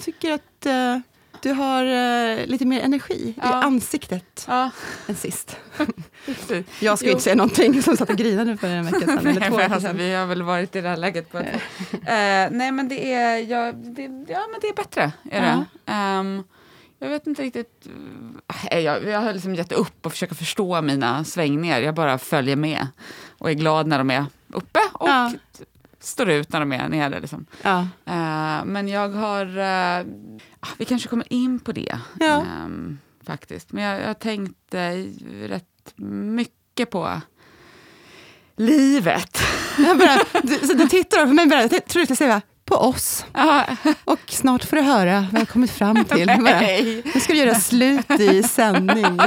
jag tycker att uh, du har uh, lite mer energi ja. i ansiktet ja. än sist. jag ska jo. inte säga någonting som satt och grinade för en vecka sedan. nej, alltså, vi har väl varit i det här läget. På uh, nej, men det är, ja, det, ja, men det är bättre. Är det. Um, jag vet inte riktigt. Jag, jag har liksom gett upp och försöker förstå mina svängningar. Jag bara följer med och är glad när de är uppe och ja. Står ut när de är nere. Liksom. Ja. Uh, men jag har... Uh, vi kanske kommer in på det, ja. um, faktiskt. Men jag, jag tänkte rätt mycket på livet. Jag bara, du, så du tittar på mig och tror du skulle säga på oss. Och snart får du höra vad jag kommit fram till. Nej. Nu ska du göra slut i sändning.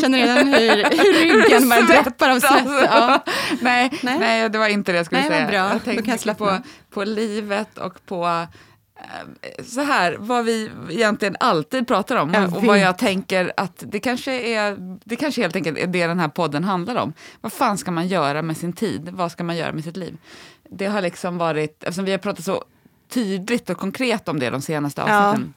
Känner redan hur, hur ryggen bara droppar av svett. Ja. Nej, nej. nej, det var inte det jag skulle nej, säga. Bra. Jag tänkte jag på, på livet och på eh, så här, vad vi egentligen alltid pratar om jag och vad jag tänker att det kanske är, det kanske helt enkelt är det den här podden handlar om. Vad fan ska man göra med sin tid? Vad ska man göra med sitt liv? Det har liksom varit, eftersom vi har pratat så tydligt och konkret om det de senaste avsnitten,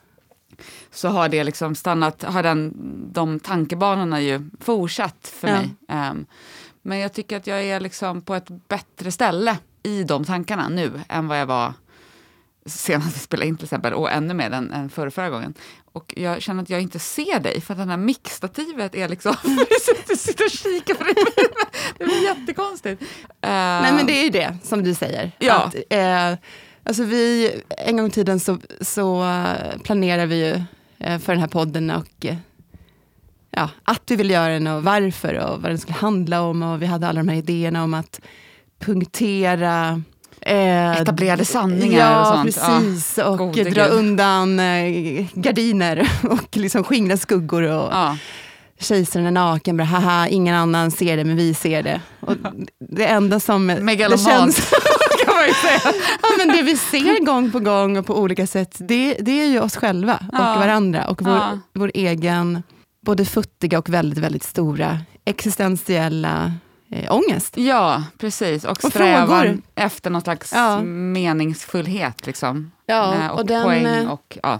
ja. så har det liksom stannat, har den, de tankebanorna ju fortsatt för ja. mig. Um, men jag tycker att jag är liksom på ett bättre ställe i de tankarna nu än vad jag var senast vi spelade in till exempel, och ännu mer än, än förra, förra gången. Och jag känner att jag inte ser dig, för att det här mixstativet är liksom... du sitter och kikar på det. det blir jättekonstigt. Uh, Nej men det är ju det, som du säger. Ja. Att, uh, alltså vi, en gång i tiden så, så planerar vi ju uh, för den här podden och ja, att vi vill göra den och varför och vad den skulle handla om. Och vi hade alla de här idéerna om att punktera Eh, Etablerade sanningar ja, och sånt. Precis, ja, och dra Gud. undan eh, gardiner och liksom skingra skuggor. Och ja. Kejsaren är naken, bara, haha, ingen annan ser det men vi ser det. Och det enda som... Megalomant. Det känns, kan man säga. ja, men det vi ser gång på gång och på olika sätt, det, det är ju oss själva och ja. varandra och vår, vår egen, både futtiga och väldigt, väldigt stora existentiella eh, ångest. Ja, precis. Och, och strävan efter någon slags ja. meningsfullhet. Liksom. Ja, eh, och, och den poäng eh, och, ja.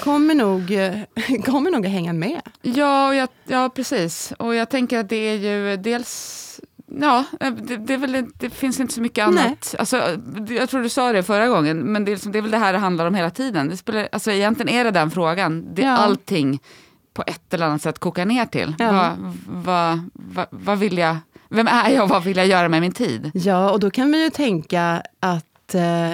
kommer, nog, eh, kommer nog att hänga med. Ja, och jag, ja, precis. Och jag tänker att det är ju dels Ja, det, det, väl, det, finns inte så mycket annat. Alltså, jag tror du sa det förra gången, men det är, liksom, det är väl det här det handlar om hela tiden. Det spelar, alltså, egentligen är det den frågan. Det, ja. Allting på ett eller annat sätt kokar ner till. Ja. Vad, vad, vad, vad vill jag vem är jag och vad vill jag göra med min tid? Ja, och då kan vi ju tänka att eh,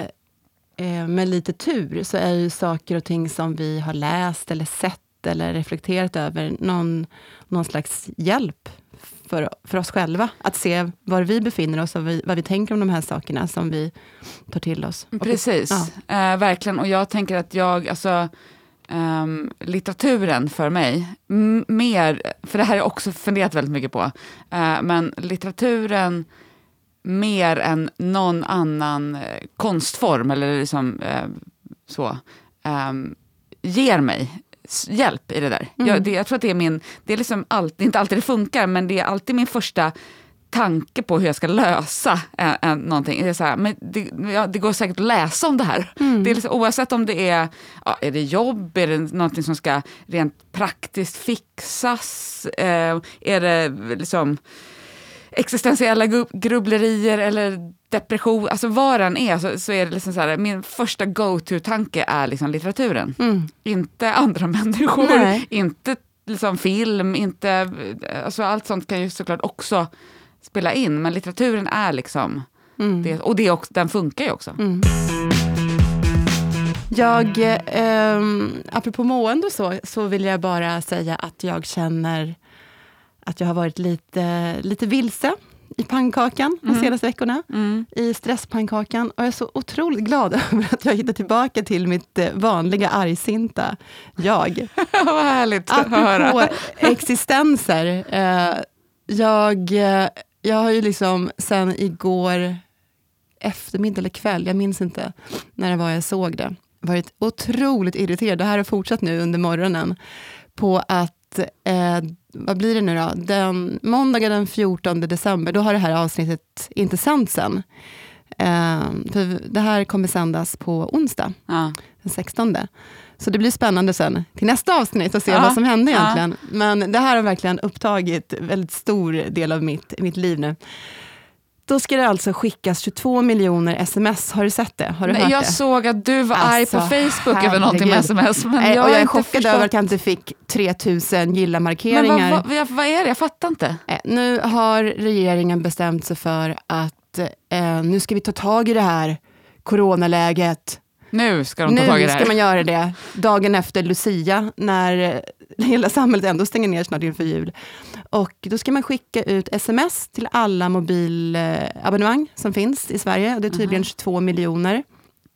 eh, med lite tur så är ju saker och ting som vi har läst eller sett eller reflekterat över någon, någon slags hjälp för, för oss själva. Att se var vi befinner oss och vi, vad vi tänker om de här sakerna som vi tar till oss. Precis, ja. eh, verkligen. Och jag tänker att jag, alltså um, litteraturen för mig. M mer, för det här har jag också funderat väldigt mycket på, uh, men litteraturen mer än någon annan uh, konstform eller liksom uh, så, um, ger mig hjälp i det där. Mm. Jag, det, jag, tror att det är min, det är liksom alltid, inte alltid det funkar, men det är alltid min första tanke på hur jag ska lösa en, en, någonting. Det, är så här, men det, ja, det, går säkert att läsa om det här. Mm. Det är liksom, oavsett om det är, ja, är det jobb, är det någonting som ska rent praktiskt fixas, eh, är det liksom existentiella grubblerier eller depression, alltså vad den är så, så är det liksom så här, min första go-to-tanke är liksom litteraturen. Mm. Inte andra människor, Nej. inte liksom film, inte, alltså allt sånt kan ju såklart också spela in, men litteraturen är liksom... Mm. Det, och det också, den funkar ju också. Mm. Jag, eh, apropå mående så, så vill jag bara säga att jag känner att jag har varit lite, lite vilse i pannkakan de mm. senaste veckorna. Mm. I stresspannkakan. Och jag är så otroligt glad över att jag hittar tillbaka till mitt eh, vanliga argsinta jag. Vad härligt att höra. Apropå existenser. Eh, jag jag har ju liksom sen igår eftermiddag eller kväll, jag minns inte när det var jag såg det, varit otroligt irriterad, det här har fortsatt nu under morgonen, på att, eh, vad blir det nu då, den, måndagen den 14 december, då har det här avsnittet inte sänts än. Eh, för det här kommer sändas på onsdag, Ja. den 16. Så det blir spännande sen till nästa avsnitt att se Ja, vad som hände ja. egentligen. Men det här har verkligen upptagit väldigt stor del av mitt, mitt liv nu. Då ska det alltså skickas 22 miljoner sms. Har du sett det? Har du Nej, hört jag det? såg att du var arg på Alltså, Facebook över någonting med sms. Men Eh, jag, och jag är chockad förstått. över att jag inte fick 3000 Men gilla-markeringar. vad, vad, vad är det? Jag fattar inte. Eh, Nu har regeringen bestämt sig för att eh, nu ska vi ta tag i det här coronaläget. Nu ska de ta tag i Nu det här. ska man göra det. Dagen efter Lucia, när eh, hela samhället ändå stänger ner snart inför jul. Och då ska man skicka ut sms till alla mobilabonnemang som finns i Sverige. Och det är tydligen 22 miljoner.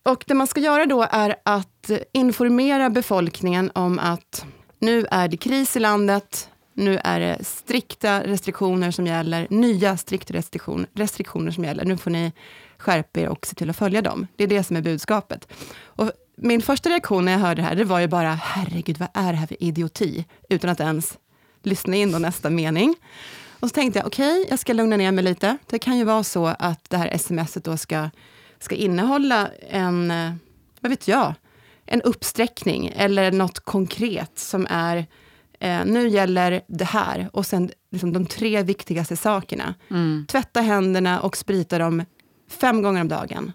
Och det man ska göra då är att informera befolkningen om att nu är det kris i landet, nu är det strikta restriktioner som gäller, nya strikta restriktion, restriktioner som gäller. Nu får ni skärpa er och se till att följa dem. Det är det som är budskapet. Och min första reaktion när jag hörde det här, det var ju bara, herregud, vad är det här för idioti? Utan att ens lyssna in då nästa mening. Och så tänkte jag, okej, jag ska lugna ner mig lite. Det kan ju vara så att det här smset då ska, ska innehålla en, eh, vad vet jag, en uppsträckning eller något konkret som är, eh, nu gäller det här och sen liksom de tre viktigaste sakerna. Mm. Tvätta händerna och sprita dem fem gånger om dagen.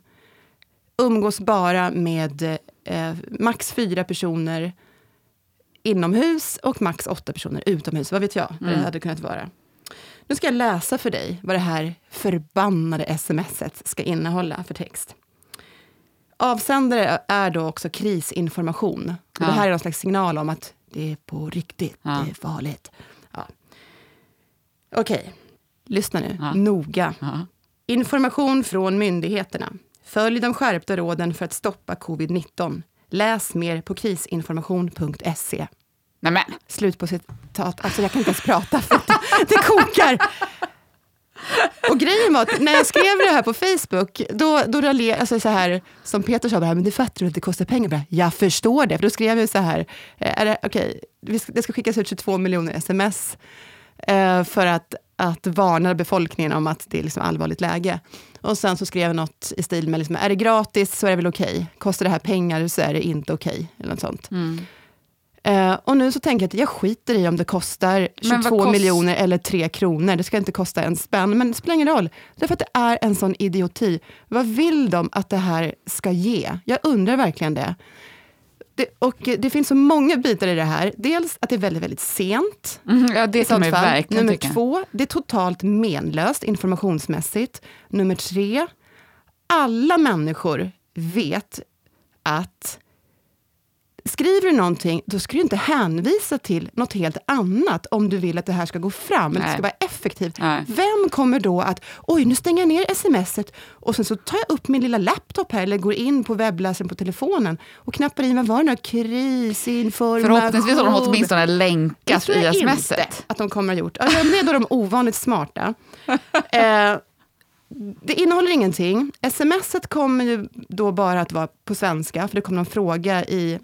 Umgås bara med eh, max fyra personer inomhus och max åtta personer utomhus. Vad vet jag vad det Mm. hade kunnat vara. Nu ska jag läsa för dig vad det här förbannade smset ska innehålla för text. Avsändare är då också krisinformation. Ja. Det här är någon slags signal om att det är på riktigt, Ja. det är farligt. Ja. Okej, lyssna nu Ja. noga. Information från myndigheterna. Följ de skärpta råden för att stoppa covid-19. Läs mer på krisinformation.se. Nej, men. Slut på citat. Alltså jag kan inte ens prata för att det, kokar. Och grejen var att när jag skrev det här på Facebook, då, då raljer, alltså så här, som Peter sa, bara, men det fattar du att det kostar pengar? Bara, jag förstår det, för då skrev jag så här, är det, ska- det ska skickas ut 22 miljoner sms eh, för att, att varna befolkningen om att det är liksom allvarligt läge. Och sen så skrev jag något i stil med, liksom, är det gratis så är det väl okej, kostar det här pengar så är det inte okej, eller något sånt. Mm. Eh, och nu så tänker jag att jag skiter i om det kostar Men 22 vad kost- miljoner eller 3 kronor. Det ska inte kosta en spänn, men det spelar ingen roll. Därför att det är en sån idioti. Vad vill de att det här ska ge? Jag undrar verkligen det. Det och det finns så många bitar i det här. Dels att det är väldigt, väldigt sent. Mm, ja, det kan man verkligen Nummer tycka. två, det är totalt menlöst informationsmässigt. Nummer tre, alla människor vet att skriver du någonting, då ska du inte hänvisa till något helt annat om du vill att det här ska gå fram, eller det ska vara effektivt. Nej. Vem kommer då att, oj nu stänger jag ner smset och sen så tar jag upp min lilla laptop här eller går in på webbläsaren på telefonen och knappar i, vad var det nu, krisinformation. Förhoppningsvis har de åtminstone Det länkat tror i jag inte smset. att de kommer ha gjort. Ja, det är då de ovanligt smarta. Eh, det innehåller ingenting. Smset kommer ju då bara att vara på svenska, för det kom någon fråga i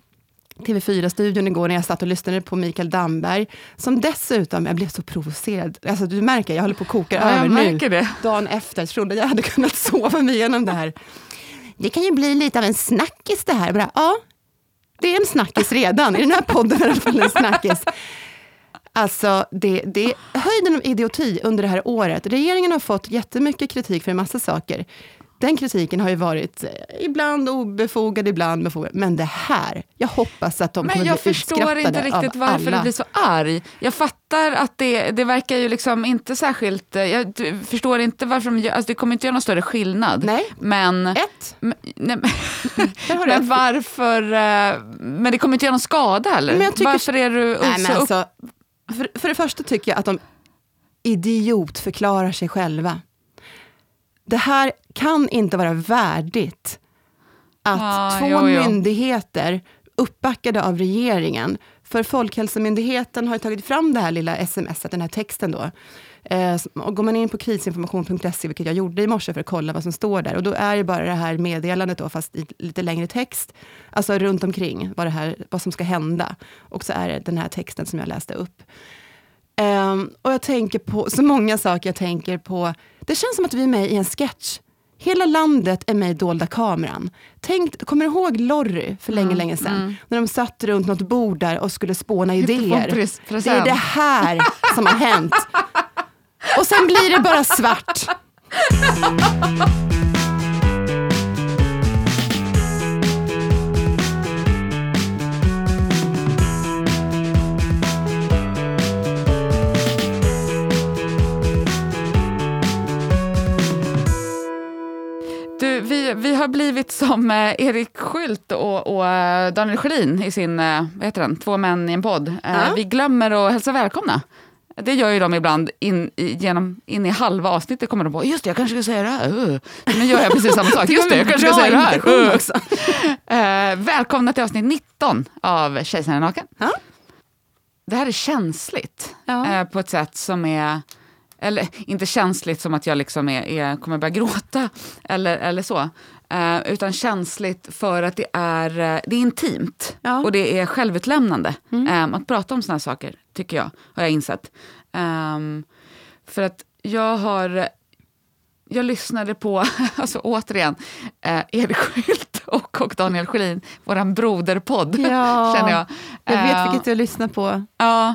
TV4-studion igår när jag satt och lyssnade på Mikael Damberg, som dessutom, jag blev så provocerad, alltså du märker, jag håller på att koka Ja, över jag nu. det. Dagen efter trodde jag hade kunnat sova mig igenom det här. Det kan ju bli lite av en snackis det här. Bara, ja, det är en snackis redan. I den här podden är det i alla fall en snackis. Alltså, det, det är höjden av idioti under det här året. Regeringen har fått jättemycket kritik för en massa saker. Den kritiken har ju varit eh, ibland obefogad, ibland befogad. Men det här, jag hoppas att de Men kommer jag bli förstår utskrattade inte riktigt av varför alla. du blir så arg. Jag fattar att det, det verkar ju liksom inte särskilt... eh, Jag förstår inte varför de gör, alltså det kommer inte göra någon större skillnad. Nej, Men, ett, men, nej, men- men ett. varför... eh, Men det kommer inte göra någon skada heller. Men jag tycker- Varför är du Nej, men så upp... alltså, för, för det första tycker jag att de idiotförklarar sig själva. Det här kan inte vara värdigt att Ja, två jo, jo. myndigheter uppbackade av regeringen, för Folkhälsomyndigheten har ju tagit fram det här lilla smset, den här texten då. Eh, och går man in på krisinformation.se, vilket jag gjorde i morse för att kolla vad som står där, och då är det bara det här meddelandet då, fast i lite längre text, alltså runt omkring vad, det här, vad som ska hända. Och så är det den här texten som jag läste upp. Ehm, och jag tänker på så många saker jag tänker på. Det känns som att vi är med i en sketch. Hela landet är med i dolda kameran. Tänk, kommer du ihåg Lorry för länge, länge sedan? När de satt runt något bord där och skulle spåna idéer. Det är det här som har hänt. Och sen blir det bara svart. vi, vi har blivit som eh, Erik Skylt och, och eh, Daniel Schelin i sin, eh, vad heter den, Två män i en podd. Ja. Vi glömmer att hälsa välkomna. Det gör ju de ibland in i, genom, in i halva avsnittet kommer de på, just det, jag kanske ska säga det här. Uh. Nu gör jag precis samma sak, just det, jag kanske ska säga det här. Uh. Eh, välkomna till avsnitt 19 av Kejsaren naken. Ja. Det här är känsligt Ja. eh, på ett sätt som är, eller inte känsligt som att jag liksom är, är, kommer börja gråta eller, eller så. Eh, utan känsligt för att det är, eh, det är intimt Ja. och det är självutlämnande. Eh, att prata om här saker, tycker jag, har jag insett. Ehm, för att jag har jag lyssnade på, alltså återigen, eh, Erik Skylt och, och Daniel Schelin, vår broderpodd, Ja, känner jag. Jag vet Eh, vilket du lyssnar på. Ja,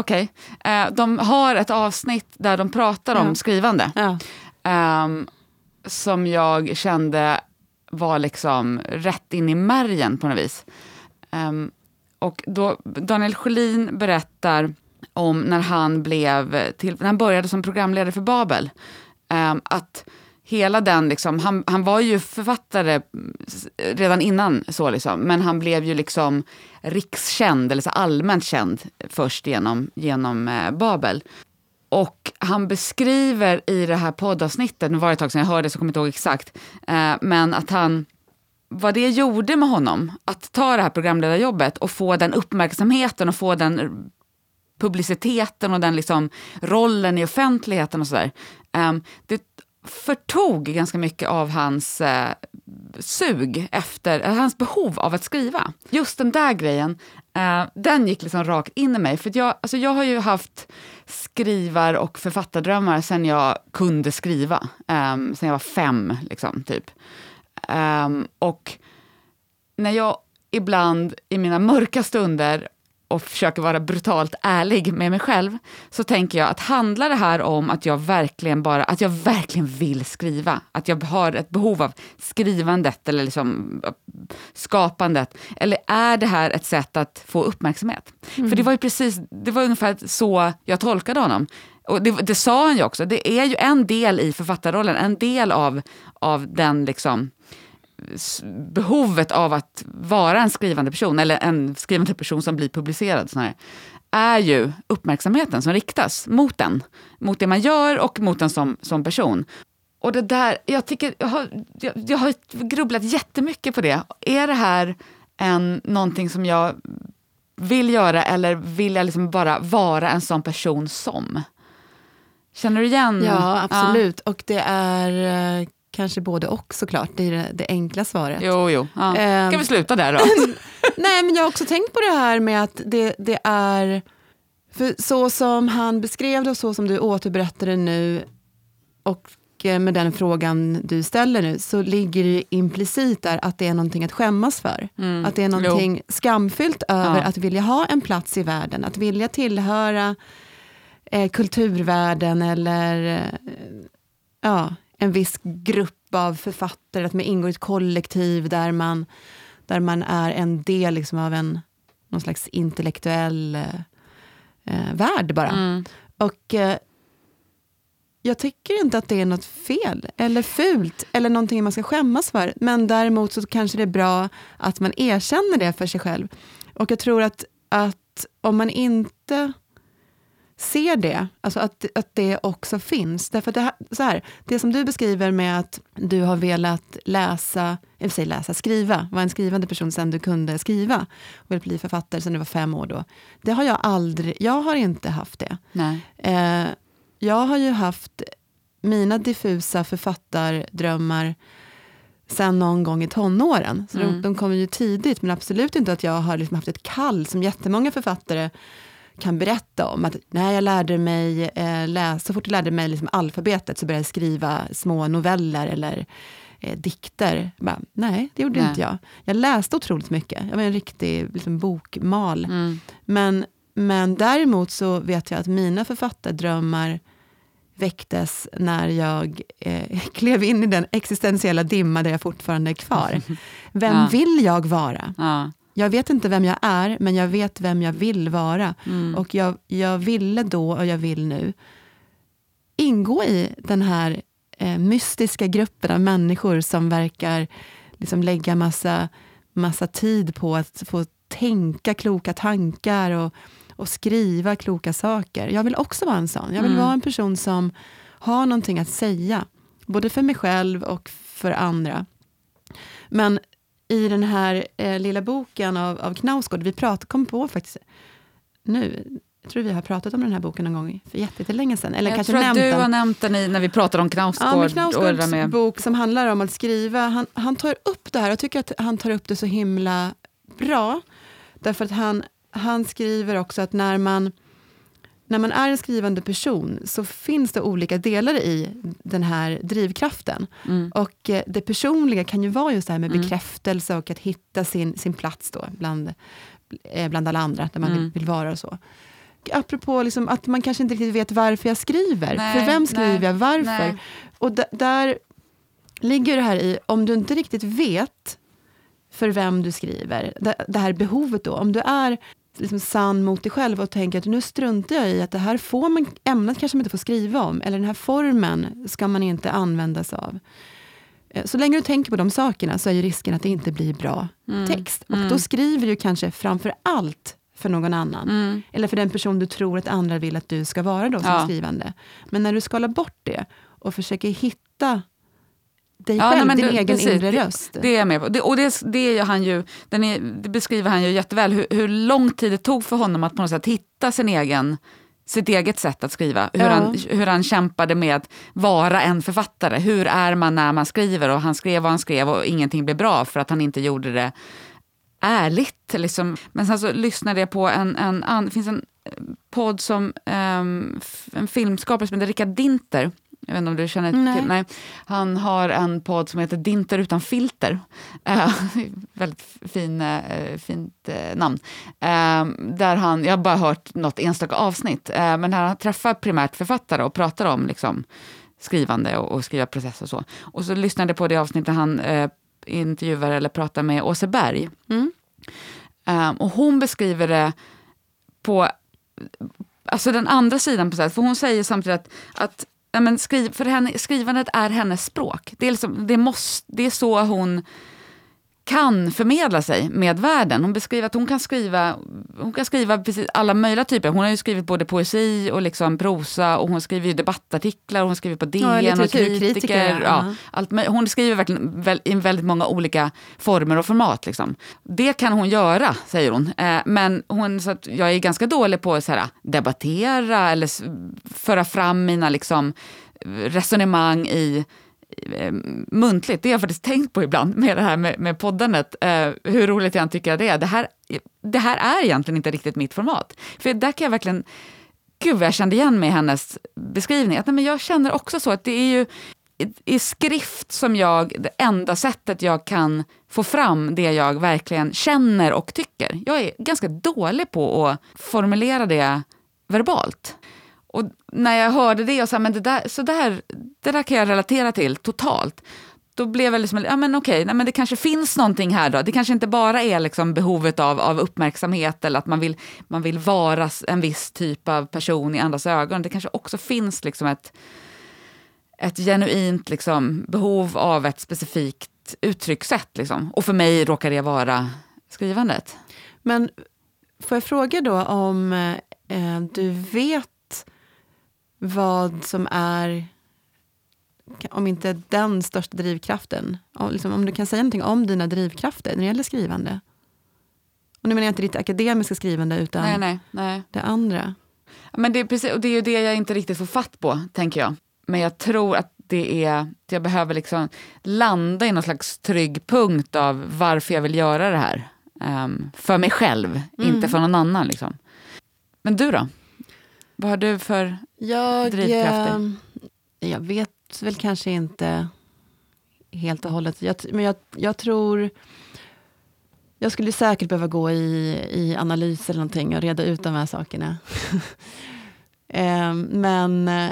okej. Eh, de har ett avsnitt där de pratar om Ja. skrivande. Ja. ehm, som jag kände var liksom rätt in i märgen på något vis. Ehm, och då, Daniel Sjölin berättar om när han, blev till, när han började som programledare för Babel. Ehm, att hela den, liksom, han, han var ju författare redan innan så liksom, men han blev ju liksom rikskänd, eller så allmänt känd först genom, genom eh, Babel. Och han beskriver i det här poddavsnittet, nu var det ett tag sedan jag hörde så jag kommer inte ihåg exakt, eh, men att han, vad det gjorde med honom, att ta det här programledarjobbet och få den uppmärksamheten och få den publiciteten och den liksom rollen i offentligheten och sådär. Eh, det förtog ganska mycket av hans eh, sug efter, eh, hans behov av att skriva. Just den där grejen, eh, den gick liksom rakt in i mig. För att jag, alltså jag har ju haft skrivar och författardrömmar sen jag kunde skriva. Ehm, sen jag var fem, liksom, typ. Ehm, och när jag ibland i mina mörka stunder och försöker vara brutalt ärlig med mig själv, så tänker jag att handlar det här om att jag verkligen bara, att jag verkligen vill skriva, att jag har ett behov av skrivandet eller liksom skapandet, eller är det här ett sätt att få uppmärksamhet? För det var ju precis, det var ungefär så jag tolkade honom. Och det, det sa han ju också, det är ju en del i författarrollen, en del av, av den liksom behovet av att vara en skrivande person, eller en skrivande person som blir publicerad, snarare, är ju uppmärksamheten som riktas mot den. Mot det man gör och mot den som, som person. Och det där, jag, tycker, jag, har, jag, jag har grubblat jättemycket på det. Är det här en, någonting som jag vill göra eller vill jag liksom bara vara en sån person som? Känner du igen? Ja, absolut. Och det är eh, kanske både och såklart. Det är det, det enkla svaret. Jo, jo. Ja. Ehm. Ska vi sluta där då? Nej, men jag har också tänkt på det här med att det, det är... För så som han beskrev det och så som du återberättade nu och eh, med den frågan du ställer nu så ligger det implicit där att det är någonting att skämmas för. Mm. Att det är någonting skamfyllt över Ja. att vilja ha en plats i världen, att vilja tillhöra eh, kulturvärlden eller eh, ja, en viss grupp av författare, att man ingår i ett kollektiv där man, där man är en del liksom av en någon slags intellektuell eh, eh, värld bara. Mm. Och eh, jag tycker inte att det är något fel eller fult eller någonting man ska skämmas för. Men däremot så kanske det är bra att man erkänner det för sig själv. Och jag tror att, att om man inte ser det, alltså att, att det också finns. Därför det, här, så här, det som du beskriver med att du har velat läsa, eller säg läsa, skriva, vara en skrivande person sen du kunde skriva, och vill bli författare sen du var fem år då. Det har jag aldrig, jag har inte haft det. Nej. Eh, jag har ju haft mina diffusa författardrömmar sen någon gång i tonåren. Så Mm. de, de kommer ju tidigt, men absolut inte att jag har liksom haft ett kall som jättemånga författare kan berätta om. Att när jag lärde mig eh, läsa, så fort jag lärde mig liksom alfabetet så började jag skriva små noveller eller eh, dikter. Bara, nej, det gjorde Nej. inte jag. Jag läste otroligt mycket. Jag var en riktig liksom, bokmal. Mm. Men, men däremot så vet jag att mina författardrömmar väcktes när jag eh, klev in i den existentiella dimma där jag fortfarande är kvar. Vem Ja. vill jag vara? Ja. Jag vet inte vem jag är, men jag vet vem jag vill vara. Mm. Och jag, jag ville då och jag vill nu ingå i den här eh, mystiska gruppen av människor som verkar liksom lägga massa, massa tid på att få tänka kloka tankar och, och skriva kloka saker. Jag vill också vara en sån. Jag vill Mm. vara en person som har någonting att säga. Både för mig själv och för andra. Men i den här eh, lilla boken av, av Knausgård, vi prat, kom på faktiskt nu, jag tror vi har pratat om den här boken någon gång för jätte- jättelänge sedan. Eller jag kanske tror att du den. har nämnt den i, när vi pratade om Knausgård. Ja, Knausgårds med, bok som handlar om att skriva, han, han tar upp det här, jag tycker att han tar upp det så himla bra. Därför att han, han skriver också att när man, när man är en skrivande person så finns det olika delar i den här drivkraften. mm, Och eh, det personliga kan ju vara just det här med Mm. bekräftelse och att hitta sin, sin plats då bland, eh, bland alla andra, där man Mm. vill, vill vara och så. Apropå liksom att man kanske inte riktigt vet varför jag skriver. Nej, För vem skriver nej, jag? Varför? nej. Och där ligger det här i, om du inte riktigt vet för vem du skriver, det, det här behovet då, om du är liksom sann mot dig själv och tänker att nu struntar jag i att det här får man, ämnet kanske man inte får skriva om, eller den här formen ska man inte använda sig av. Eh, Så länge du tänker på de sakerna så är ju risken att det inte blir bra Mm. text. Och Mm. då skriver du kanske framför allt för någon annan. Mm. Eller för den person du tror att andra vill att du ska vara då som Ja. skrivande. Men när du skalar bort det och försöker hitta dig Ja, själv, nej, men din du- egen precis, inre det- röst. Det är jag med på. Det, och det, det, är han ju, den är, det beskriver han ju jätteväl, hur, hur lång tid det tog för honom att på något sätt hitta sin egen, sitt eget sätt att skriva. Hur, Ja. han, hur han kämpade med att vara en författare. Hur är man när man skriver? Och han skrev vad han skrev och ingenting blev bra för att han inte gjorde det ärligt. Liksom. Men sen så lyssnade jag på en, en, an, det finns en eh, podd som um, en filmskapare som heter Rickard Dinter. Jag vet inte om du känner Nej. till? Nej. Han har en podd som heter Dinter utan filter. Eh, väldigt fin, eh, fint eh, namn. Eh, där han, jag har bara hört något enstaka avsnitt, eh, men där han träffar primärt författare och pratar om liksom, skrivande och, och skriva process och så. Och så lyssnade jag på det avsnittet där han eh, intervjuar eller pratar med Åse Berg. Mm. Och hon beskriver det på alltså den andra sidan på sätt. För hon säger samtidigt att, att men skriv, för henne, skrivandet är hennes språk. Det är, liksom, det, måste, det är så hon kan förmedla sig med världen. Hon beskriver att hon kan skriva, hon kan skriva precis alla möjliga typer. Hon har ju skrivit både poesi och liksom prosa och hon skriver ju debattartiklar och hon skriver på DN Ja, och kritiker. ja. Ja, allt, hon skriver verkligen väl, i väldigt många olika former och format. Liksom. Det kan hon göra, säger hon. Eh, men hon, så att jag är ganska dålig på att så här, debattera eller föra fram mina liksom, resonemang i eh, Eh, muntligt. Det har jag faktiskt tänkt på ibland med det här med, med poddandet. Eh, hur roligt jag än tycker det är. Det här, det här är egentligen inte riktigt mitt format. För där kan jag verkligen... Gud vad jag kände igen mig i hennes beskrivning. Att, nej, men jag känner också så att det är ju i, i skrift som jag, det enda sättet jag kan få fram det jag verkligen känner och tycker. Jag är ganska dålig på att formulera det verbalt. När jag hörde det och sa, men det där, så där, det där kan jag relatera till totalt. Då blev jag liksom, ja men okej, nej, men det kanske finns någonting här då. Det kanske inte bara är liksom behovet av, av uppmärksamhet eller att man vill, man vill vara en viss typ av person i andras ögon. Det kanske också finns liksom ett, ett genuint liksom, behov av ett specifikt uttryckssätt. Liksom. Och för mig råkar det vara skrivandet. Men får jag fråga då om eh, du vet vad som är, om inte den största drivkraften, om, liksom, om du kan säga någonting om dina drivkrafter när det gäller skrivande? Och nu menar jag inte ditt akademiska skrivande, utan Nej, nej, nej. det andra. Men det är, precis, och det är ju det jag inte riktigt får fatt på, tänker jag. Men jag tror att det är, att jag behöver liksom landa i någon slags trygg punkt av varför jag vill göra det här. Ehm, för mig själv, Mm. inte för någon annan. Liksom. Men du då? Vad har du för Jag, drivkrafter? eh, jag vet väl kanske inte helt och hållet. Jag, men jag, jag tror... Jag skulle säkert behöva gå i, i analys eller någonting och reda ut de här sakerna. Eh, men eh,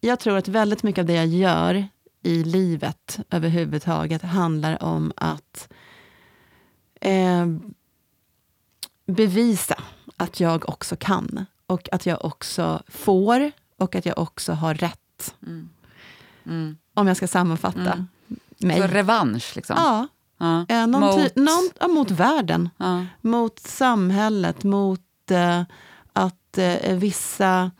jag tror att väldigt mycket av det jag gör i livet överhuvudtaget handlar om att eh, bevisa att jag också kan. Och att jag också får och att jag också har rätt. Mm. Mm. Om jag ska sammanfatta Mm. mig. Så revansch liksom? ja, Ja. eh, någon Mot- någon, ja, mot världen. Ja. Mot samhället, mot eh, att eh, vissa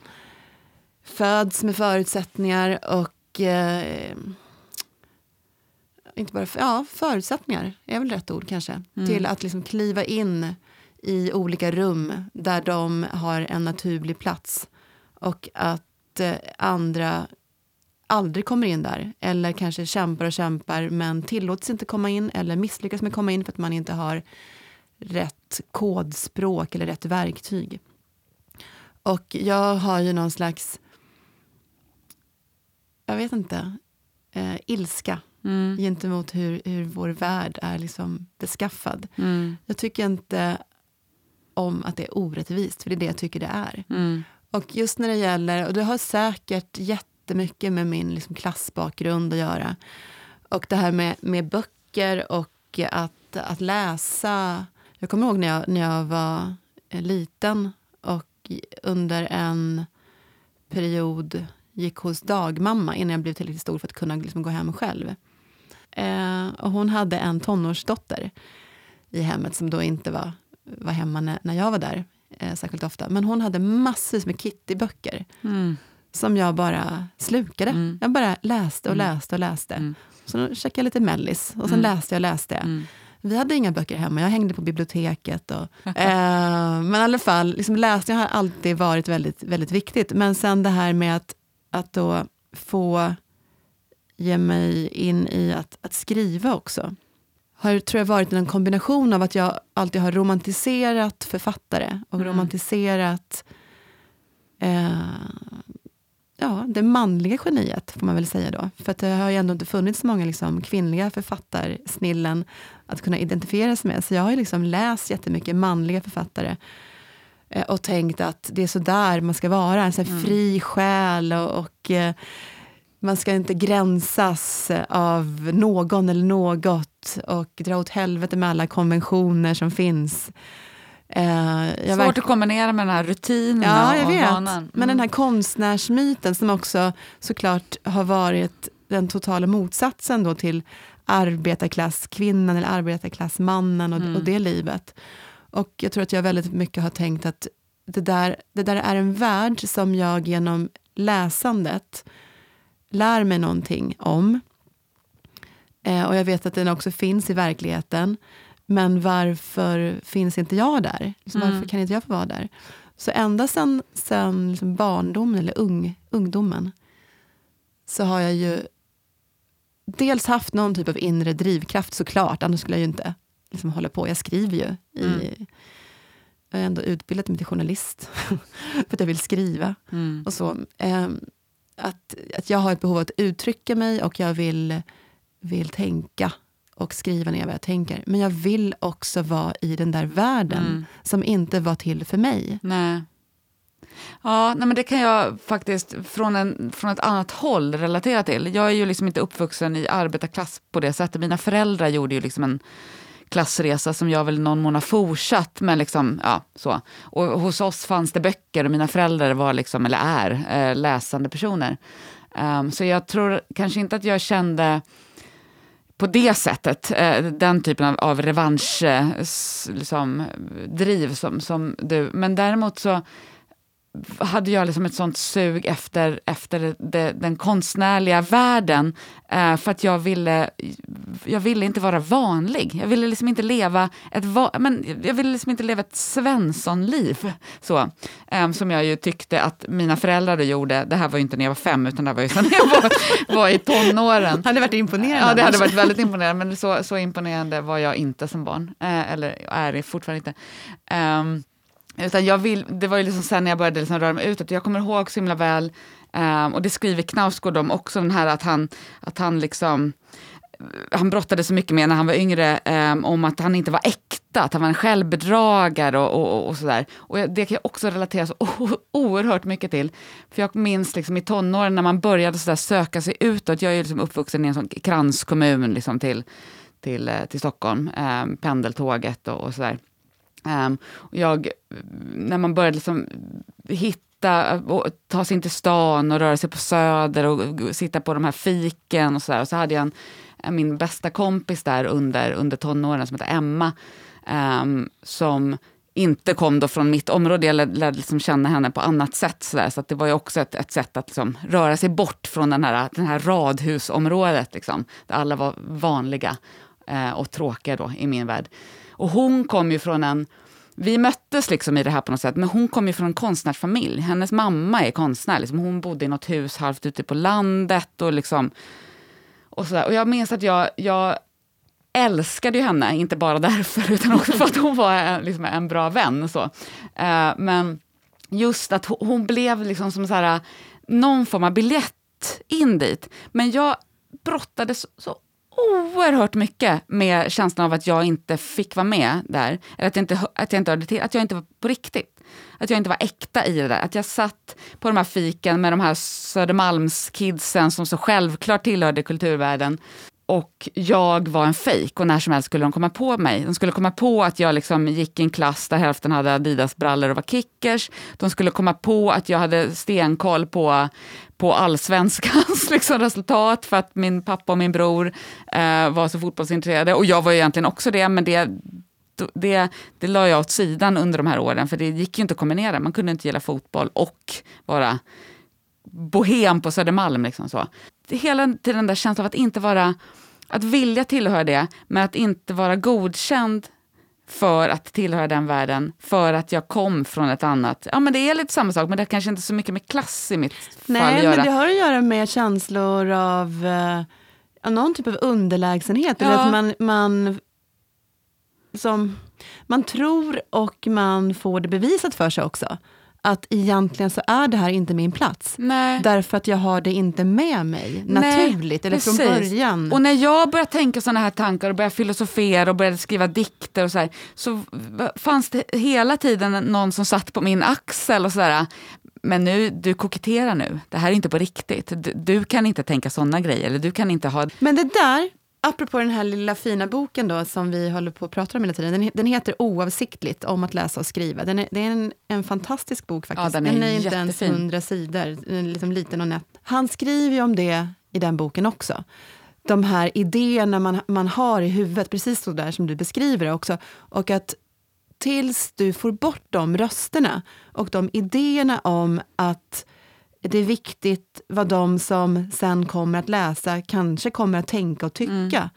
föds med förutsättningar och eh, inte bara ja, förutsättningar, är väl rätt ord kanske, Mm. till att liksom kliva in i olika rum där de har en naturlig plats och att eh, andra aldrig kommer in där eller kanske kämpar och kämpar men tillåts inte komma in eller misslyckas med att komma in för att man inte har rätt kodspråk eller rätt verktyg. Och jag har ju någon slags, jag vet inte, eh, ilska Mm. gentemot hur, hur vår värld är liksom beskaffad. Mm. Jag tycker inte om att det är orättvist, för det är det jag tycker det är. Mm. Och just när det gäller, och det har säkert jättemycket med min liksom klassbakgrund att göra. Och det här med, med böcker och att, att läsa. Jag kommer ihåg när jag, när jag var eh, liten och under en period gick hos dagmamma innan jag blev tillräckligt stor för att kunna liksom gå hem själv. Eh, och hon hade en tonårsdotter i hemmet som då inte var, var hemma när, när jag var där eh, särskilt ofta. Men hon hade massvis med Kitty-böcker Mm. som jag bara slukade. Mm. Jag bara läste och Mm. läste och läste. Mm. Så checkade jag lite mellis och sen Mm. läste jag och läste. Mm. Vi hade inga böcker hemma, jag hängde på biblioteket. Och, eh, men i alla fall, liksom läsning har alltid varit väldigt, väldigt viktigt. Men sen det här med att, att då få ge mig in i att, att skriva också. Har tror jag varit en kombination av att jag alltid har romantiserat författare och Mm. romantiserat eh, ja, det manliga geniet, får man väl säga då. För att det har ju ändå inte funnits så många liksom, kvinnliga författarsnillen att kunna identifiera sig med. Så jag har ju liksom läst jättemycket manliga författare eh, och tänkt att det är så där man ska vara, en sån Mm. fri själ och, och eh, man ska inte gränsas av någon eller något och dra åt helvete med alla konventioner som finns. Eh, Svårt att kombinera med den här rutinen Ja, jag och vet. vanan. Mm. Men den här konstnärsmyten som också såklart har varit den totala motsatsen då till arbetarklasskvinnan eller arbetarklassmannen och, Mm. och det livet. Och jag tror att jag väldigt mycket har tänkt att det där, det där är en värld som jag genom läsandet lär mig någonting om. Eh, och jag vet att den också finns i verkligheten. Men varför finns inte jag där? Liksom, Mm. Varför kan inte jag få vara där? Så ända sen, sen liksom barndomen, eller ung, ungdomen, så har jag ju dels haft någon typ av inre drivkraft såklart, annars skulle jag ju inte liksom hålla på. Jag skriver ju. I, Mm. Jag har ändå utbildat mig till journalist, för att jag vill skriva. Mm. och så. Ehm, att, att jag har ett behov av att uttrycka mig och jag vill, vill tänka och skriva ner vad jag tänker. Men jag vill också vara i den där världen Mm. som inte var till för mig. Nej. Ja, nej men det kan jag faktiskt från, en, från ett annat håll relatera till. Jag är ju liksom inte uppvuxen i arbetarklass på det sättet. Mina föräldrar gjorde ju liksom en klassresa som jag väl i någon mån har fortsatt men Liksom, ja, så. Och hos oss fanns det böcker och mina föräldrar var, liksom, eller är, eh, läsande personer. Um, så jag tror kanske inte att jag kände på det sättet, eh, den typen av, av revanschdriv eh, liksom, som, som du. Men däremot så hade jag liksom ett sånt sug efter, efter det, den konstnärliga världen eh, för att jag ville, jag ville inte vara vanlig. Jag ville liksom inte leva ett, men jag ville liksom inte leva ett Svenssonliv. Så, eh, som jag ju tyckte att mina föräldrar gjorde. Det här var ju inte när jag var fem, utan det här var ju när jag var, var i tonåren. hade varit imponerande. Ja, det hade varit väldigt imponerande, men så, så imponerande var jag inte som barn. Eh, eller är det fortfarande inte. Ehm, utan jag vill, det var ju liksom sen när jag började liksom röra mig utåt. Jag kommer ihåg så himla väl, um, och det skriver Knausgård om också, den här att han, att han liksom han brottades så mycket med när han var yngre um, om att han inte var äkta, att han var en självbedragare och, och, och sådär. Och det kan jag också relatera så oerhört mycket till. För jag minns liksom i tonåren när man började så söka sig utåt. Jag är liksom uppvuxen i en sån kranskommun liksom till, till, eh, till Stockholm, um, pendeltåget och, och sådär. Um, jag, när man började liksom hitta, ta sig in till stan och röra sig på Söder och sitta på de här fiken och sådär. Och så hade jag en, min bästa kompis där under, under tonåren som hette Emma. Um, som inte kom då från mitt område, jag lärde liksom känna henne på annat sätt. Så, där, så det var ju också ett, ett sätt att liksom röra sig bort från den här, den här radhusområdet, liksom, där alla var vanliga eh, och tråkiga då i min värld. Och hon kom ju från en vi möttes liksom i det här på något sätt, men hon kom ju från en konstnärsfamilj. Hennes mamma är konstnär. Liksom. Hon bodde i något hus halvt ute på landet. Och, liksom, och, så där. och jag minns att jag, jag älskade ju henne, inte bara därför, utan också för att hon var en, liksom en bra vän. Så. Uh, men just att hon, hon blev liksom som så här, någon form av biljett in dit. Men jag brottades så oerhört mycket med känslan av att jag inte fick vara med där. Eller att jag inte, att jag inte hörde till, att jag inte var på riktigt. Att jag inte var äkta i det där. Att jag satt på de här fiken med de här Södermalmskidsen som så självklart tillhörde kulturvärlden och jag var en fejk och när som helst skulle de komma på mig. De skulle komma på att jag liksom gick i en klass där hälften hade Adidas-brallor och var kickers. De skulle komma på att jag hade stenkoll på, på allsvenskans liksom resultat för att min pappa och min bror eh, var så fotbollsintresserade. Och jag var egentligen också det, men det det, det la jag åt sidan under de här åren, för det gick ju inte att kombinera. Man kunde inte gilla fotboll och vara bohem på Södermalm. Liksom så. Hela tiden den där känslan av att inte vara, att vilja tillhöra det, men att inte vara godkänd för att tillhöra den världen, för att jag kom från ett annat. Ja men det är lite samma sak, men det har kanske inte så mycket med klass i mitt Nej, fall att göra. Nej, men det har att göra med känslor av uh, någon typ av underlägsenhet. Ja. Eller att man, man, som, man tror och man får det bevisat för sig också att egentligen så är det här inte min plats. Nej. Därför att jag har det inte med mig naturligt, eller precis. från början. Och när jag började tänka sådana här tankar och började filosofera och började skriva dikter och så här, så fanns det hela tiden någon som satt på min axel och sådär, men nu, du koketterar nu, det här är inte på riktigt. Du, du kan inte tänka sådana grejer. Eller du kan inte ha... Men det där Apropå den här lilla fina boken då, som vi håller på att prata om hela tiden. Den, den heter Oavsiktligt, om att läsa och skriva. Den är, det är en, en fantastisk bok faktiskt. Ja, den är, den är inte ens hundra sidor, den är liksom liten och nätt. Han skriver ju om det i den boken också. De här idéerna man, man har i huvudet, precis så där som du beskriver det också. Och att tills du får bort de rösterna och de idéerna om att det är viktigt vad de som sen kommer att läsa kanske kommer att tänka och tycka. Mm.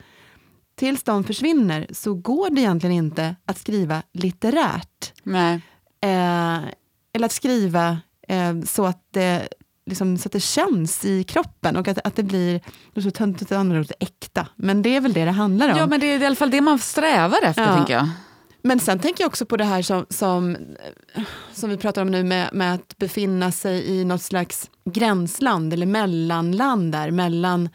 Tills de försvinner så går det egentligen inte att skriva litterärt. Eh, eller att skriva eh, så, att det, liksom, så att det känns i kroppen och att, att det blir, det så töntigt och äkta. Men det är väl det det handlar om. Ja, men det är i alla fall det man strävar efter, ja. tänker jag. Men sen tänker jag också på det här som, som, som vi pratar om nu med, med att befinna sig i något slags gränsland eller mellanland där, mellan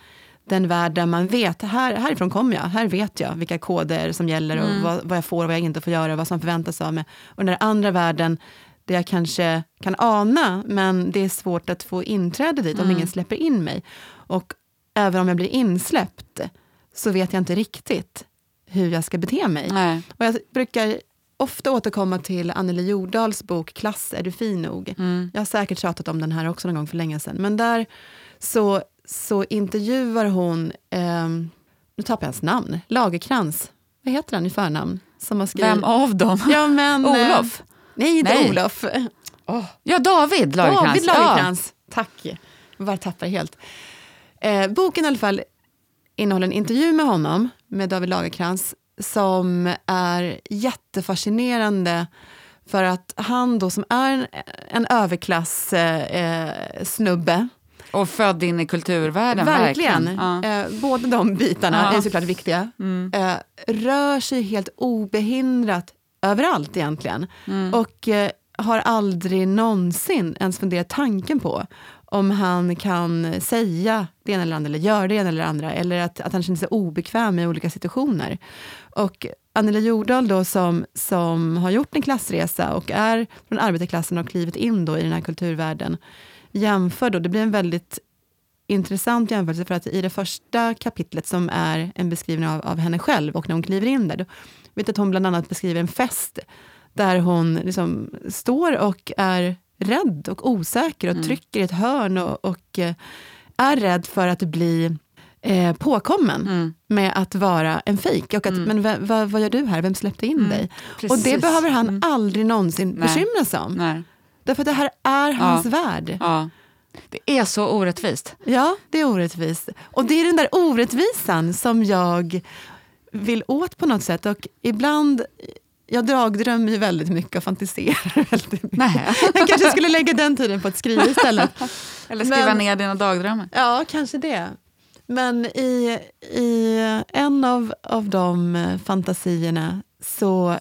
den värld där man vet, här, härifrån kommer jag, här vet jag vilka koder som gäller och mm. vad, vad, jag får och vad jag inte får göra, vad som förväntas av mig. Och den andra världen, där jag kanske kan ana, men det är svårt att få inträde dit mm. om ingen släpper in mig. Och även om jag blir insläppt, så vet jag inte riktigt hur jag ska bete mig. Nej. Och jag brukar ofta återkomma till Anneli Jordahls bok Klass, är du fin nog? Mm. Jag har säkert tjatat om den här också någon gång för länge sedan. Men där så, så intervjuar hon, eh, nu tappar jag hans namn, Lagerkrans. Vad heter han i förnamn? Som har skrivit... Vem av dem? Ja, men, Olof? Eh, nej, inte nej. Olof. Oh. Ja, David Lagerkrans. David Lagerkrans, ja. tack. Jag bara tappar helt. Eh, boken i alla fall innehåller en intervju med honom, med David Lagerkrans, som är jättefascinerande för att han då som är en, en överklass eh, snubbe och född in i kulturvärlden. Verkligen. verkligen. Ja. Eh, båda de bitarna ja. är såklart viktiga. Mm. Eh, rör sig helt obehindrat överallt egentligen. Mm. Och eh, har aldrig någonsin ens funderat tanken på om han kan säga det ena eller andra, eller göra det ena eller andra, eller att, att han känner sig obekväm i olika situationer. Och Anneli Jordahl då som, som har gjort en klassresa och är från arbetarklassen och klivit in då i den här kulturvärlden, jämför då, det blir en väldigt intressant jämförelse, för att i det första kapitlet, som är en beskrivning av, av henne själv, och när hon kliver in där, då vet att hon bland annat beskriver en fest, där hon liksom står och är rädd och osäker och Mm. trycker i ett hörn och, och eh, är rädd för att bli eh, påkommen Mm. med att vara en fejk. Och att, Mm. men v- v- vad gör du här? Vem släppte in Mm. dig? Precis. Och det behöver han Mm. aldrig någonsin Nej. bekymra sig om. Nej. Därför att det här är hans värld. Ja. Det är så orättvist. Ja, det är orättvist. Och det är den där orättvisan som jag vill åt på något sätt. Och ibland, jag dagdrömmer ju väldigt mycket och fantiserar väldigt mycket. Nej. Jag kanske skulle lägga den tiden på att skriva istället. Eller skriva Men- ner dina dagdrömmar. Ja, kanske det. Men i, i en av, av de fantasierna så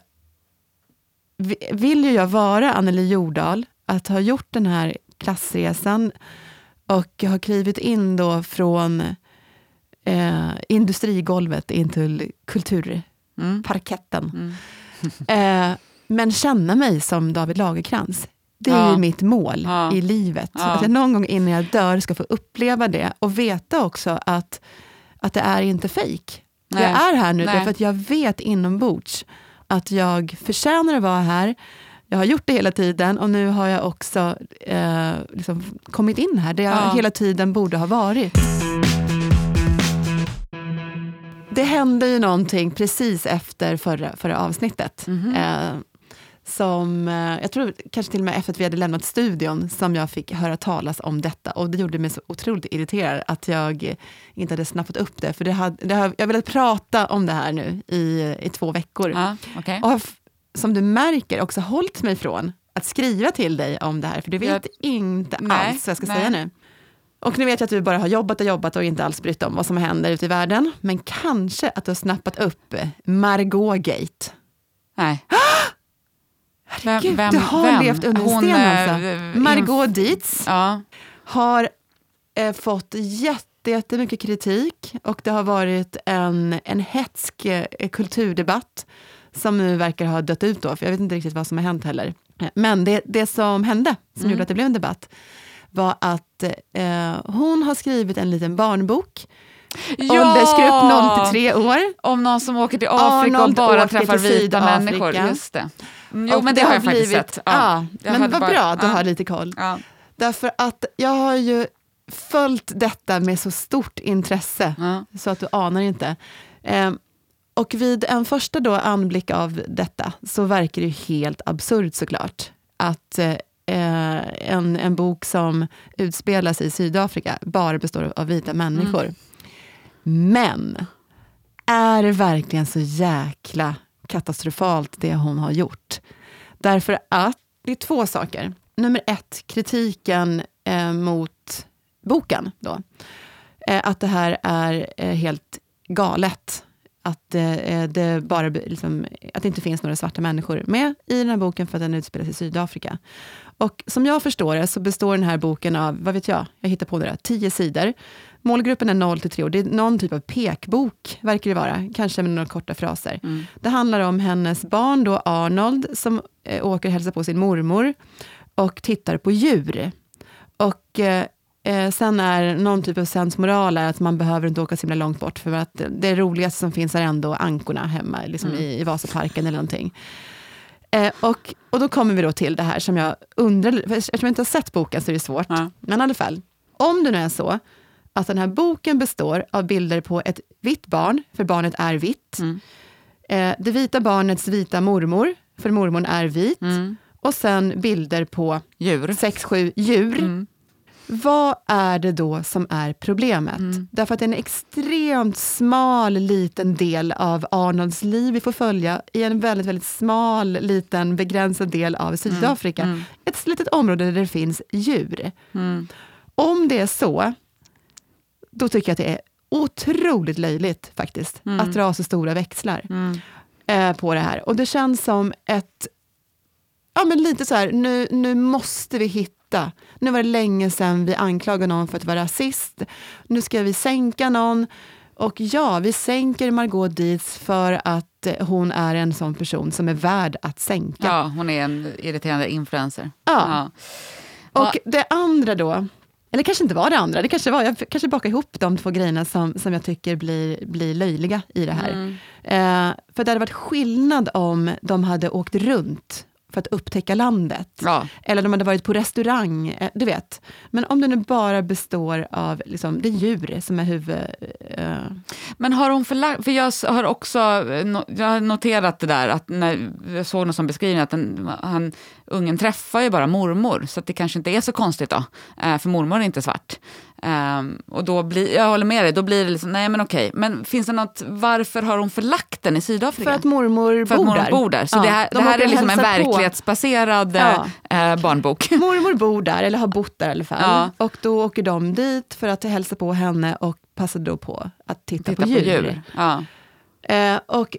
vi- vill ju jag vara Anneli Jordahl, att ha gjort den här klassresan och ha klivit in då från eh, industrigolvet in till kulturparketten. Mm. Mm. Eh, men känna mig som David Lagerkrans. Det är Ja. ju mitt mål Ja. i livet. Ja. Att jag någon gång innan jag dör ska få uppleva det och veta också att, att det är inte fejk. Jag är här nu Nej. därför att jag vet inombords att jag förtjänar att vara här. Jag har gjort det hela tiden och nu har jag också eh, liksom kommit in här, där jag Ja. hela tiden borde ha varit. Det hände ju någonting precis efter förra, förra avsnittet. Mhm. Eh, som, eh, jag tror kanske till och med efter att vi hade lämnat studion, som jag fick höra talas om detta. Och det gjorde mig så otroligt irriterad att jag inte hade snappat upp det. För det hade, det har, jag har velat prata om det här nu i, i två veckor. Ja, okej. Och har, som du märker, också hållit mig från att skriva till dig om det här. För du vet Jag- inte Nej, alls vad jag ska nej. säga nu. Och nu vet jag att du bara har jobbat och jobbat och inte alls brytt om vad som händer ute i världen. Men kanske att du har snappat upp eh, Margot Gate. Nej. Vem, Gud, vem, du har vem? levt under en sten eh, alltså. inf- Margot Dietz Ja. har eh, fått jätte, jättemycket kritik och det har varit en, en hetsk eh, kulturdebatt som nu verkar ha dött ut då, för jag vet inte riktigt vad som har hänt heller. Eh, Men det, det som hände, som Mm. gjorde att det blev en debatt, var att eh, hon har skrivit en liten barnbok, åldersgrupp 0 till 3 år. Om någon som åker till Afrika och Arnold bara åker träffar vita människor. Just det. Mm, Jo, Och men det, har jag faktiskt blivit- sett. Ja, Jag men vad bara- bra att du ja. har lite koll. Ja. Därför att jag har ju följt detta med så stort intresse, Ja. så att du anar inte. Ehm, och vid en första då anblick av detta, så verkar det helt absurt såklart, att eh, en, en bok som utspelas i Sydafrika bara består av vita människor. Men, är det verkligen så jäkla katastrofalt det hon har gjort? Därför att, det är två saker. Nummer ett, kritiken eh, mot boken. Då. Eh, att det här är eh, helt galet. Att, eh, det bara, liksom, att det inte finns några svarta människor med i den här boken för att den utspelas i Sydafrika. Och som jag förstår det så består den här boken av, vad vet jag, jag hittar på det, där, tio sidor. Målgruppen är 0 till 3 år. Det är någon typ av pekbok, verkar det vara. Kanske med några korta fraser. Mm. Det handlar om hennes barn, då Arnold, som eh, åker och hälsar på sin mormor och tittar på djur. Och eh, eh, sen är någon typ av sensmoral är att man behöver inte åka så himla långt bort, för att det roligaste som finns är ändå ankorna hemma liksom Mm. i, i Vasaparken eller någonting. Eh, och, och då kommer vi då till det här som jag undrar, eftersom jag inte har sett boken så är det svårt. Ja. Men i alla fall, om det nu är så att den här boken består av bilder på ett vitt barn, för barnet är vitt. Mm. Eh, det vita barnets vita mormor, för mormorn är vit. Mm. Och sen bilder på Djur. sex, sju djur. Mm. Vad är det då som är problemet? Mm. Därför att det är en extremt smal liten del av Arnolds liv vi får följa i en väldigt, väldigt smal liten begränsad del av Sydafrika. Mm. Ett litet område där det finns djur. Mm. Om det är så, då tycker jag att det är otroligt löjligt faktiskt, Mm. att dra så stora växlar. Mm. eh, på det här. Och det känns som ett, ja men lite så här, nu, nu måste vi hitta, nu var det länge sedan vi anklagade någon för att vara rasist, nu ska vi sänka någon. Och ja, vi sänker Margot Dietz för att eh, hon är en sån person som är värd att sänka. Ja, hon är en irriterande influencer. Ja. Och det andra då, eller kanske inte var det andra, det kanske var, jag kanske bakar ihop de två grejerna som, som jag tycker blir, blir löjliga i det här. Mm. Eh, för det hade varit skillnad om de hade åkt runt för att upptäcka landet. Ja. Eller de hade varit på restaurang, eh, du vet. Men om det nu bara består av, liksom, det djur som är huvud... Eh, Men har hon förlagt, för jag har också eh, jag har noterat det där, att när jag såg någon som beskrivning att den, han, ungen träffar ju bara mormor, så att det kanske inte är så konstigt då, eh, för mormor är inte svart. Ehm, och då blir, jag håller med dig, då blir det liksom, nej men okej, men finns det något, varför har hon förlagt den i Sydafrika? för att mormor För att bor mormor där. bor där. Så Ja, det här, de det här är liksom en på. verklighetsbaserad Ja. eh, barnbok. Mormor bor där, eller har bott där i alla fall. Ja. Och då åker de dit för att hälsa på henne och passar då på att titta, Titta på djur. Ja. Eh, och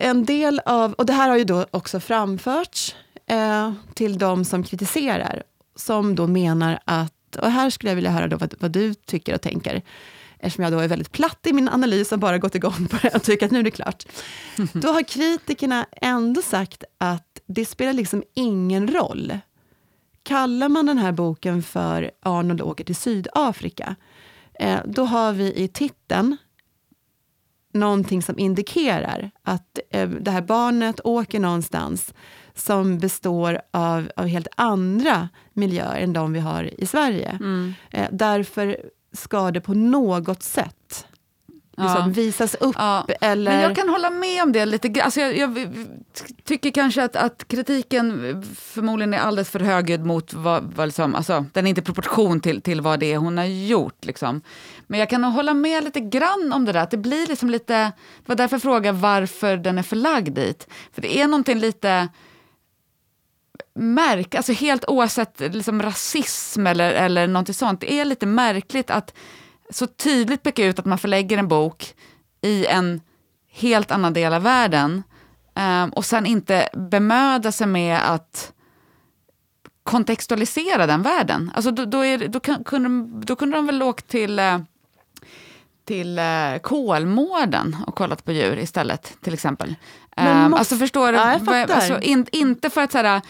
en del av, och det här har ju då också framförts eh, till de som kritiserar, som då menar att, och här skulle jag vilja höra då vad, vad du tycker och tänker, eftersom jag då är väldigt platt i min analys och bara gått igång på det och tycker att nu är det klart. Då har kritikerna ändå sagt att det spelar liksom ingen roll. Kallar man den här boken för Arnold åker till Sydafrika, eh, då har vi i titeln någonting som indikerar att eh, det här barnet åker någonstans som består av, av helt andra miljöer än de vi har i Sverige. Mm. Eh, därför ska det på något sätt liksom, visas upp. Eller, Men jag kan hålla med om det lite grann. Alltså jag, jag tycker kanske att, att kritiken förmodligen är alldeles för högljudd mot vad, vad liksom, alltså, den är inte i proportion till, till vad det är hon har gjort. Liksom. Men jag kan hålla med lite grann om det där, att det blir liksom lite, det var därför jag frågade varför den är förlagd dit. För det är någonting lite märk, alltså helt oavsett liksom rasism eller, eller någonting sånt, det är lite märkligt att så tydligt peka ut att man förlägger en bok i en helt annan del av världen ehm, och sen inte bemöda sig med att kontextualisera den världen. Alltså då, då, är, då, kunde, de- då kunde de väl åkt till, eh, till eh, Kolmården och kollat på djur istället, till exempel. Men Ehm, måste- alltså förstår du? Ja. Alltså, in, inte för att så här,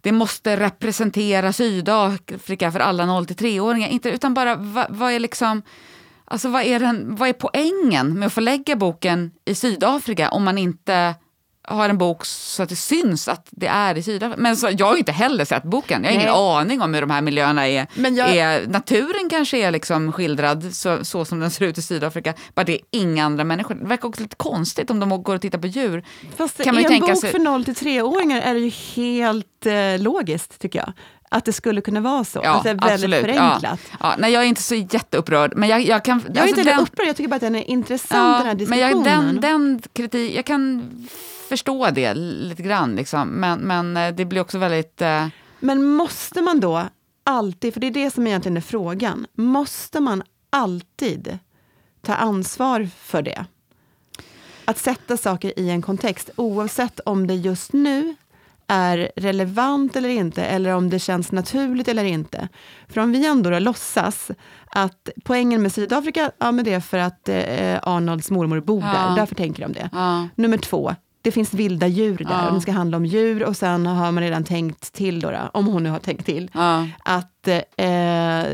det måste representera Sydafrika för alla 0-3-åringar, inte, utan bara vad, vad är liksom Alltså vad är, den, vad är poängen med att förlägga boken i Sydafrika om man inte har en bok så att det syns att det är i Sydafrika? Men så, jag har inte heller sett boken, jag har ingen Nej. aning om hur de här miljöerna är. Men jag- är naturen kanske är liksom skildrad så, så som den ser ut i Sydafrika, bara det är inga andra människor. Det verkar också lite konstigt om de går och tittar på djur. Fast kan man i en tänka bok sig- för 0 till 3-åringar är det ju helt eh, logiskt, tycker jag. Att det skulle kunna vara så. att det är väldigt absolut. förenklat. Ja. Ja, nej, jag är inte så jätteupprörd, men jag, jag kan... Jag är alltså inte den- upprörd, jag tycker bara att den är intressant, den här men diskussionen. jag, den, den kritik, jag kan förstå det lite grann, liksom. men, men eh, det blir också väldigt... Eh, Men måste man då alltid, för det är det som egentligen är frågan, måste man alltid ta ansvar för det? Att sätta saker i en kontext, oavsett om det just nu är relevant eller inte, eller om det känns naturligt eller inte. För om vi ändå då låtsas att poängen med Sydafrika, ja men det är för att eh, Arnolds mormor bor Ja. där, därför tänker de det. ja. Nummer två, det finns vilda djur där Ja. och det ska handla om djur och sen har man redan tänkt till, då, då, om hon nu har tänkt till, Ja. att eh,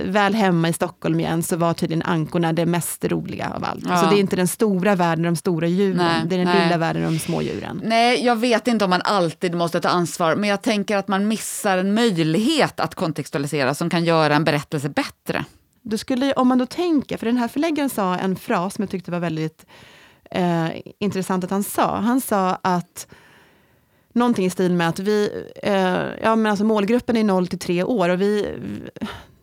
väl hemma i Stockholm igen så var tydligen ankorna det mest roliga av allt. Ja. Så det är inte den stora världen, de stora djuren, Nej, det är den nej. lilla världen, de små djuren. Nej, jag vet inte om man alltid måste ta ansvar, men jag tänker att man missar en möjlighet att kontextualisera som kan göra en berättelse bättre. Du skulle, om man då tänker, för den här förläggaren sa en fras som jag tyckte var väldigt eh, intressant att han sa. Han sa att någonting i stil med att vi, eh, ja men alltså målgruppen är 0 till 3 år och vi,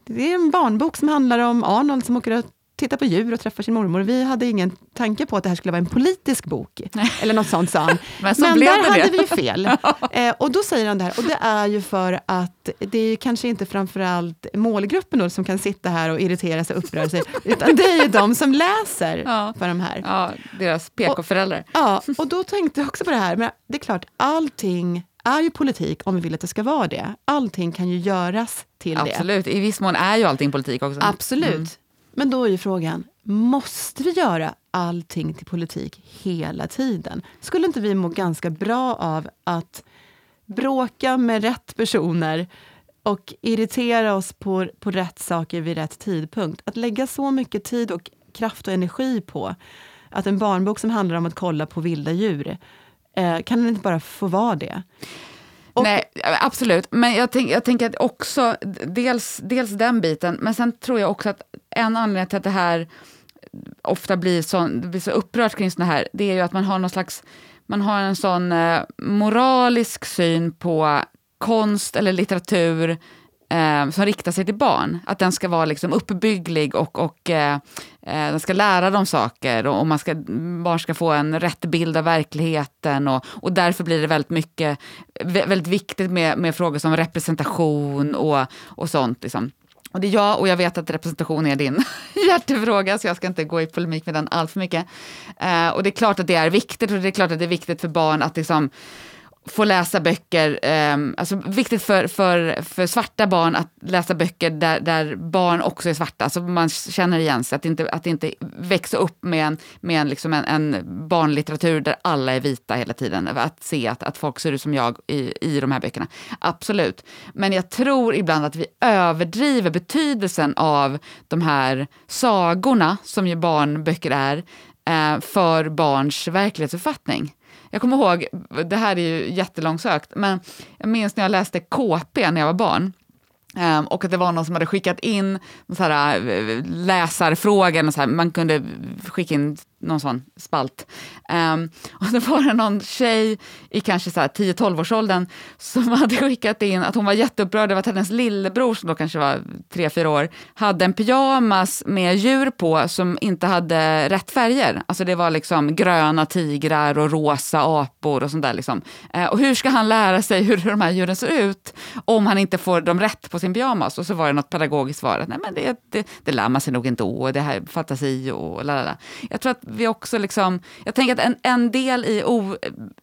det är en barnbok som handlar om Arnold som åker ut tittar på djur och träffar sin mormor. Vi hade ingen tanke på att det här skulle vara en politisk bok. Eller något sånt sa han. Men så Men där det hade vi ju fel. eh, och då säger han det här, och det är ju för att det är kanske inte framförallt målgruppen då som kan sitta här och irritera sig och uppröra sig, utan det är ju de som läser Ja. för de här. Ja, deras PK-föräldrar. Ja, och då tänkte jag också på det här, men det är klart, allting är ju politik om vi vill att det ska vara det. Allting kan ju göras till det. Absolut, i viss mån är ju allting politik också. Absolut. Mm. Men då är ju frågan, måste vi göra allting till politik hela tiden? Skulle inte vi må ganska bra av att bråka med rätt personer och irritera oss på, på rätt saker vid rätt tidpunkt? Att lägga så mycket tid och kraft och energi på att en barnbok som handlar om att kolla på vilda djur, eh, kan den inte bara få vara det? Och- Nej, absolut. Men jag, tänk, jag tänker att också, dels, dels den biten, men sen tror jag också att en anledning till att det här ofta blir så, det blir så upprört kring sådana här, det är ju att man har någon slags, man har en sån eh, moralisk syn på konst eller litteratur eh, som riktar sig till barn. Att den ska vara liksom uppbygglig och, och eh, eh den ska lära dem saker och, och man ska, barn ska få en rätt bild av verkligheten och, och därför blir det väldigt mycket, väldigt viktigt med, med frågor som representation och, och sånt. Liksom. Och det är jag, och jag vet att representation är din hjärtefråga, så jag ska inte gå i polemik med den allt för mycket. Eh, och det är klart att det är viktigt, och det är klart att det är viktigt för barn att liksom få läsa böcker, eh, alltså viktigt för, för, för svarta barn att läsa böcker där, där barn också är svarta, så man känner igen sig, att inte, att inte växa upp med en, med en, liksom en, en barnlitteratur där alla är vita hela tiden, att se att, att folk ser ut som jag i, i de här böckerna. Absolut. Men jag tror ibland att vi överdriver betydelsen av de här sagorna, som ju barnböcker är, eh, för barns verklighetsuppfattning. Jag kommer ihåg, det här är ju jättelångsökt, men jag minns när jag läste KP när jag var barn. Ehm, och att det var någon som hade skickat in så här, eh, läsarfrågan, och så här, man kunde skicka in någon sån spalt. Um, och då var det någon tjej i kanske 10-12-årsåldern som hade skickat in att hon var jätteupprörd över att hennes lillebror, som då kanske var 3-4 år, hade en pyjamas med djur på som inte hade rätt färger. Alltså det var liksom gröna tigrar och rosa apor och sånt där. Liksom. Uh, och hur ska han lära sig hur de här djuren ser ut om han inte får dem rätt på sin pyjamas? Och så var det något pedagogiskt svar att nej, men det, det, det lär man sig nog ändå, det här är fantasi och lalala. Jag tror att vi också liksom, jag tänker att en, en del i o,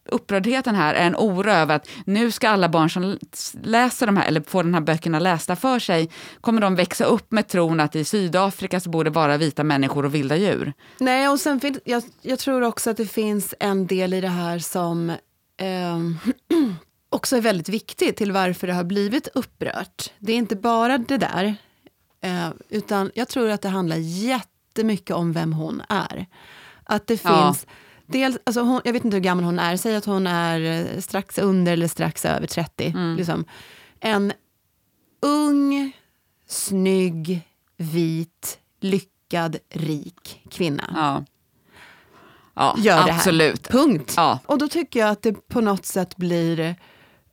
upprördheten här är en oro över att nu ska alla barn som läser de här, eller får de här böckerna lästa för sig, kommer de växa upp med tron att i Sydafrika så borde bara vita människor och vilda djur. Nej, och sen finns, jag, jag tror också att det finns en del i det här som eh, också är väldigt viktig till varför det har blivit upprört. Det är inte bara det där, eh, utan jag tror att det handlar jättemycket om vem hon är. Att det Ja. finns... Dels, alltså hon, jag vet inte hur gammal hon är, säg att hon är eh, strax under eller strax över 30. Liksom. En ung, snygg, vit, lyckad, rik kvinna Ja, ja gör det här. absolut. Punkt. Ja. Och då tycker jag att det på något sätt blir,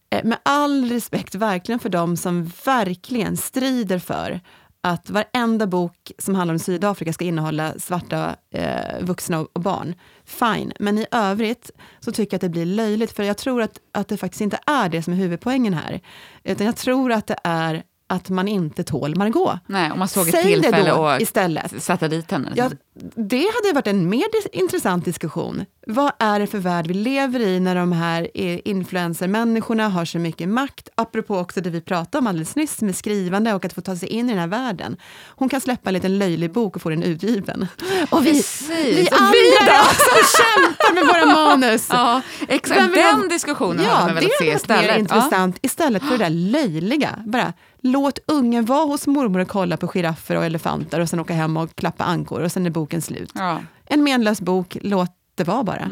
eh, med all respekt verkligen för dem som verkligen strider för att varenda bok som handlar om Sydafrika ska innehålla svarta eh, vuxna och och barn. Fine, men i övrigt så tycker jag att det blir löjligt, för jag tror att, att det faktiskt inte är det som är huvudpoängen här. Utan jag tror att det är att man inte tål Margot. Nej, om man såg ett Säg det tillfälle då och istället. satte dit henne. Ja, liksom. det hade varit en mer intressant diskussion. Vad är det för värld vi lever i när de här eh, influencermänniskorna har så mycket makt? Apropå också det vi pratade om alldeles nyss med skrivande och att få ta sig in i den här världen. Hon kan släppa en liten löjlig bok och få den utgiven. Och vi, Precis. vi andra vi också kämpar med våra manus. Ja, exakt. Den diskussionen Ja, hade man det velat se hade varit istället. mer intressant istället för det där löjliga. Bara låt ungen vara hos mormor och kolla på giraffer och elefanter och sen åka hem och klappa ankor och sen är boken slut. Ja. En menlös bok, låt det vara bara.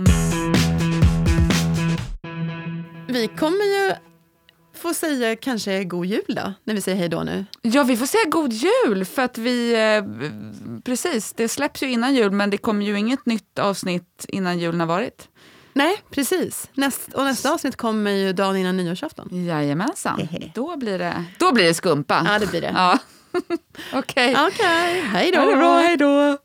Vi kommer ju få säga kanske god jul då, när vi säger hej då nu. ja, vi får säga god jul för att vi, eh, precis, det släpps ju innan jul men det kommer ju inget nytt avsnitt innan julen har varit. Nej, precis. Näst, och nästa avsnitt kommer ju dagen innan nyårsafton. Jajamensan, Hehe. då blir det, då blir det skumpa. Ja, det blir det. Ja. Okej. Okej, hej då. Hej då.